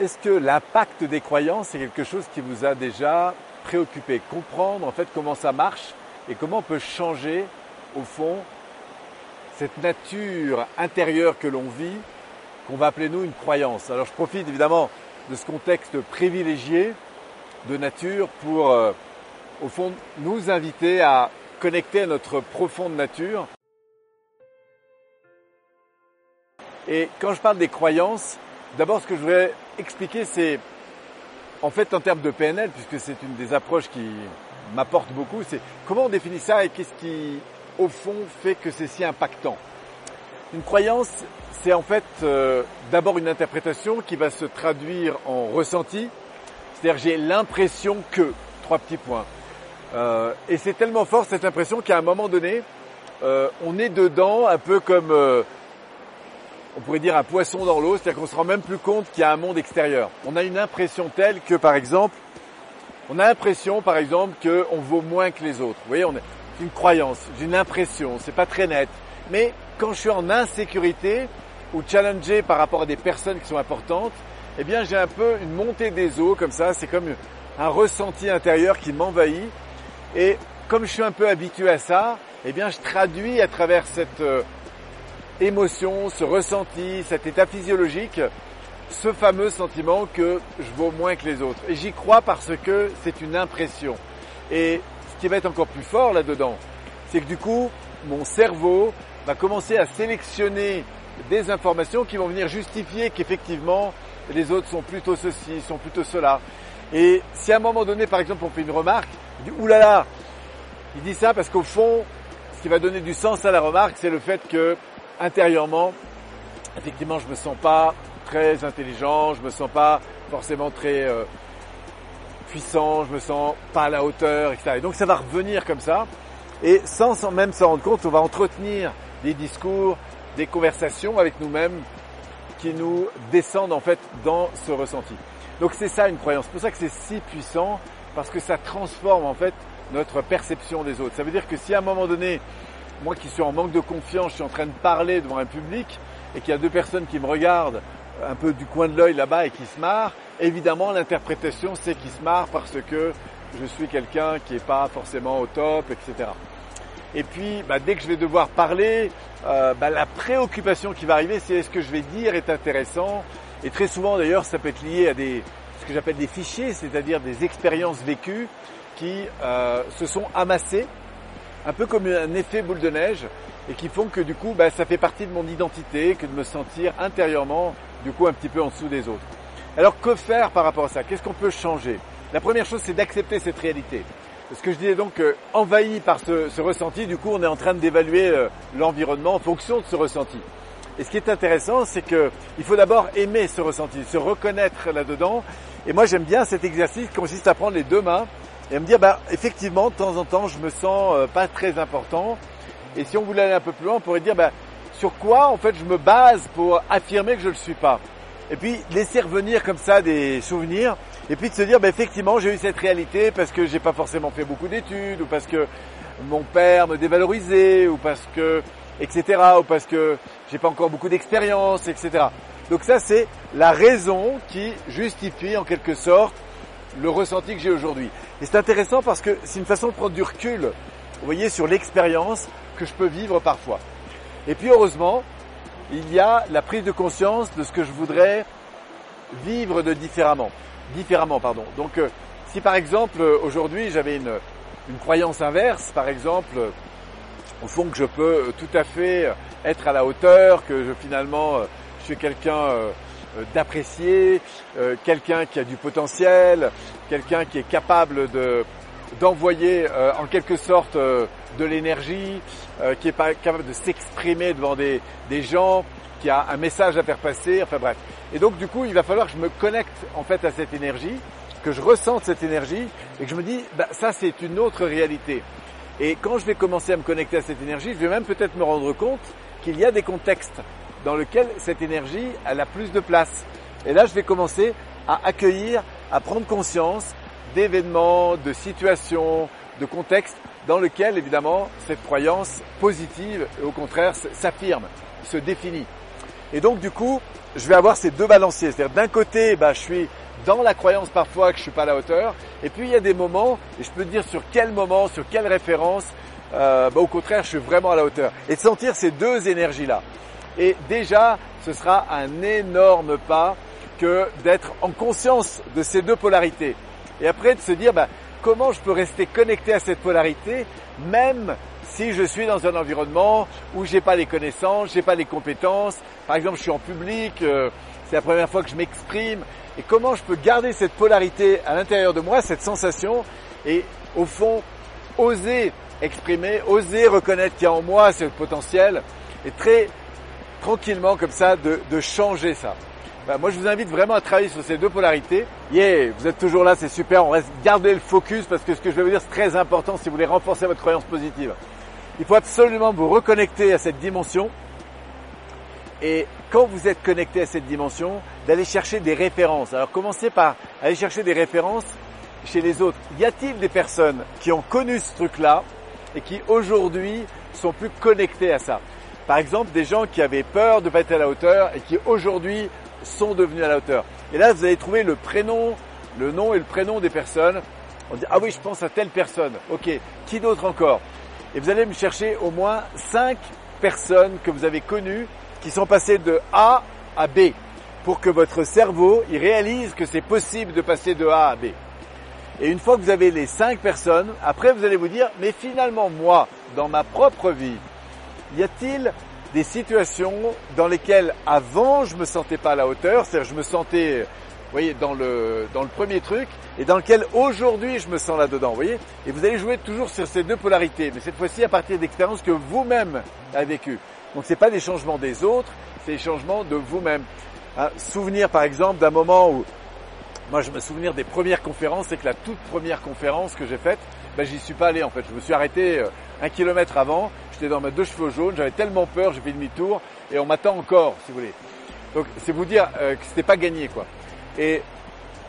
est-ce que l'impact des croyances est quelque chose qui vous a déjà préoccupé? Comprendre en fait comment ça marche et comment on peut changer au fond cette nature intérieure que l'on vit, qu'on va appeler nous une croyance. Alors je profite évidemment de ce contexte privilégié de nature pour euh, au fond nous inviter à connecter à notre profonde nature. Et quand je parle des croyances, d'abord ce que je voudrais expliquer c'est en fait en termes de PNL, puisque c'est une des approches qui m'apporte beaucoup, c'est comment on définit ça et qu'est-ce qui au fond fait que c'est si impactant. Une croyance, c'est en fait euh, d'abord une interprétation qui va se traduire en ressenti, c'est-à-dire j'ai l'impression que, trois petits points. Euh, et c'est tellement fort cette impression qu'à un moment donné, euh, on est dedans un peu comme, on pourrait dire un poisson dans l'eau, c'est-à-dire qu'on se rend même plus compte qu'il y a un monde extérieur. On a une impression telle que, par exemple, on a l'impression, par exemple, qu'on vaut moins que les autres. Vous voyez, on une croyance, une impression, c'est pas très net. Mais quand je suis en insécurité ou challengé par rapport à des personnes qui sont importantes, eh bien, j'ai un peu une montée des eaux comme ça. C'est comme un ressenti intérieur qui m'envahit. Et comme je suis un peu habitué à ça, eh bien, je traduis à travers cette euh, émotion, ce ressenti, cet état physiologique, ce fameux sentiment que je vaux moins que les autres. Et j'y crois parce que c'est une impression. Et ce qui va être encore plus fort là-dedans, c'est que du coup, mon cerveau va commencer à sélectionner des informations qui vont venir justifier qu'effectivement, les autres sont plutôt ceci, sont plutôt cela. Et si à un moment donné, par exemple, on fait une remarque, il dit, oulala, il dit ça parce qu'au fond, ce qui va donner du sens à la remarque, c'est le fait que, intérieurement, effectivement, je me sens pas très intelligent, je me sens pas forcément très euh, puissant, je me sens pas à la hauteur, etc. Et donc ça va revenir comme ça, et sans même s'en rendre compte, on va entretenir des discours, des conversations avec nous-mêmes qui nous descendent en fait dans ce ressenti. Donc c'est ça une croyance. C'est pour ça que c'est si puissant, parce que ça transforme en fait notre perception des autres. Ça veut dire que si à un moment donné, moi qui suis en manque de confiance, je suis en train de parler devant un public et qu'il y a deux personnes qui me regardent un peu du coin de l'œil là-bas et qui se marre, évidemment l'interprétation c'est qu'il se marre parce que je suis quelqu'un qui n'est pas forcément au top, etc. Et puis bah, dès que je vais devoir parler, euh, bah, la préoccupation qui va arriver c'est est-ce que je vais dire est intéressant? Et très souvent d'ailleurs ça peut être lié à des ce que j'appelle des fichiers, c'est-à-dire des expériences vécues qui euh, se sont amassées, un peu comme un effet boule de neige, et qui font que du coup bah, ça fait partie de mon identité, que de me sentir intérieurement du coup un petit peu en dessous des autres. Alors que faire par rapport à ça? Qu'est-ce qu'on peut changer? La première chose, c'est d'accepter cette réalité. Ce que je disais donc, euh, envahi par ce, ressenti, du coup, on est en train d'évaluer euh, l'environnement en fonction de ce ressenti. Et ce qui est intéressant, c'est qu'il faut d'abord aimer ce ressenti, se reconnaître là-dedans. Et moi, j'aime bien cet exercice qui consiste à prendre les deux mains et à me dire, bah, effectivement, de temps en temps, je me sens euh, pas très important. Et si on voulait aller un peu plus loin, on pourrait dire, bah, sur quoi en fait je me base pour affirmer que je ne le suis pas? Et puis laisser revenir comme ça des souvenirs et puis de se dire bah, effectivement j'ai eu cette réalité parce que j'ai pas forcément fait beaucoup d'études ou parce que mon père me dévalorisait ou parce que etc ou parce que j'ai pas encore beaucoup d'expérience etc. Donc ça c'est la raison qui justifie en quelque sorte le ressenti que j'ai aujourd'hui. Et c'est intéressant parce que c'est une façon de prendre du recul, vous voyez, sur l'expérience que je peux vivre parfois. Et puis heureusement, il y a la prise de conscience de ce que je voudrais vivre de différemment. Différemment, pardon. Donc, euh, si par exemple aujourd'hui j'avais une, croyance inverse, par exemple, au fond que je peux euh, tout à fait être à la hauteur, que finalement euh, je suis quelqu'un d'apprécié, quelqu'un qui a du potentiel, quelqu'un qui est capable de d'envoyer en quelque sorte de l'énergie, euh, qui est capable de s'exprimer devant des, des gens, qui a un message à faire passer, enfin bref. Et donc du coup, il va falloir que je me connecte en fait à cette énergie, que je ressente cette énergie et que je me dis, bah, ça c'est une autre réalité. Et quand je vais commencer à me connecter à cette énergie, je vais même peut-être me rendre compte qu'il y a des contextes dans lesquels cette énergie elle a plus de place. Et là, je vais commencer à accueillir, à prendre conscience d'événements, de situations, de contextes dans lequel, évidemment, cette croyance positive, au contraire, s'affirme, se définit. Et donc, du coup, je vais avoir ces deux balanciers. C'est-à-dire d'un côté, bah, je suis dans la croyance parfois que je suis pas à la hauteur. Et puis il y a des moments, et je peux te dire sur quel moment, sur quelle référence, euh, bah, au contraire, je suis vraiment à la hauteur. Et de sentir ces deux énergies-là. Et déjà, ce sera un énorme pas que d'être en conscience de ces deux polarités. Et après, de se dire, bah, comment je peux rester connecté à cette polarité, même si je suis dans un environnement où j'ai pas les connaissances, j'ai pas les compétences. Par exemple, je suis en public, euh, c'est la première fois que je m'exprime. Et comment je peux garder cette polarité à l'intérieur de moi, cette sensation, et au fond, oser exprimer, oser reconnaître qu'il y a en moi ce potentiel, et très tranquillement comme ça de, de changer ça. Ben, moi, je vous invite vraiment à travailler sur ces deux polarités. Yeah, vous êtes toujours là, c'est super. On reste garder le focus parce que ce que je vais vous dire, c'est très important si vous voulez renforcer votre croyance positive. Il faut absolument vous reconnecter à cette dimension. Et quand vous êtes connecté à cette dimension, d'aller chercher des références. Alors commencez par aller chercher des références chez les autres. Y a-t-il des personnes qui ont connu ce truc-là et qui aujourd'hui sont plus connectées à ça? Par exemple, des gens qui avaient peur de ne pas être à la hauteur et qui aujourd'hui sont devenus à la hauteur. Et là, vous allez trouver le prénom, le nom et le prénom des personnes. On dit, ah oui, je pense à telle personne. Ok, qui d'autre encore? Et vous allez me chercher au moins cinq personnes que vous avez connues qui sont passées de A à B pour que votre cerveau il réalise que c'est possible de passer de A à B. Et une fois que vous avez les cinq personnes, après vous allez vous dire, mais finalement moi, dans ma propre vie, y a-t-il des situations dans lesquelles avant je me sentais pas à la hauteur, c'est-à-dire je me sentais, vous voyez, dans le dans le premier truc, et dans lequel aujourd'hui je me sens là-dedans, vous voyez? Et vous allez jouer toujours sur ces deux polarités, mais cette fois-ci à partir d'expériences que vous-même avez vécues. Donc c'est pas des changements des autres, c'est des changements de vous-même. Souvenir par exemple d'un moment où moi je me souvenir des premières conférences, c'est que la toute première conférence que j'ai faite, ben j'y suis pas allé en fait. Je me suis arrêté euh, un kilomètre avant, j'étais dans mes deux cheveux jaunes, j'avais tellement peur, j'ai fait demi-tour et on m'attend encore, si vous voulez. Donc c'est vous dire euh, que c'était pas gagné quoi. Et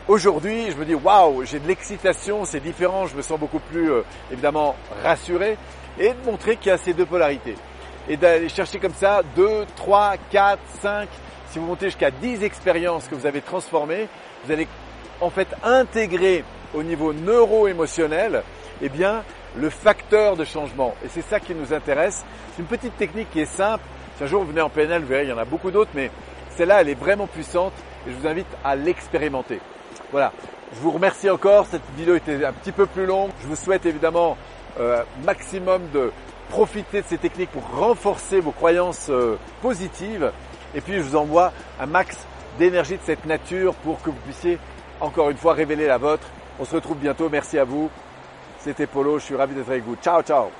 aujourd'hui, je me dis waouh, j'ai de l'excitation, c'est différent, je me sens beaucoup plus euh, évidemment rassuré et de montrer qu'il y a ces deux polarités. Et d'aller chercher comme ça 2, 3, 4, 5, si vous montez jusqu'à 10 expériences que vous avez transformées, vous allez en fait intégrer au niveau neuro-émotionnel, eh bien, le facteur de changement. Et c'est ça qui nous intéresse. C'est une petite technique qui est simple. Si un jour vous venez en PNL, vous verrez, il y en a beaucoup d'autres, mais celle-là, elle est vraiment puissante et je vous invite à l'expérimenter. Voilà. Je vous remercie encore. Cette vidéo était un petit peu plus longue. Je vous souhaite évidemment euh, maximum de profiter de ces techniques pour renforcer vos croyances euh, positives. Et puis, je vous envoie un max d'énergie de cette nature pour que vous puissiez encore une fois révéler la vôtre. On se retrouve bientôt. Merci à vous. C'était Polo, je suis ravi d'être avec vous. Ciao, ciao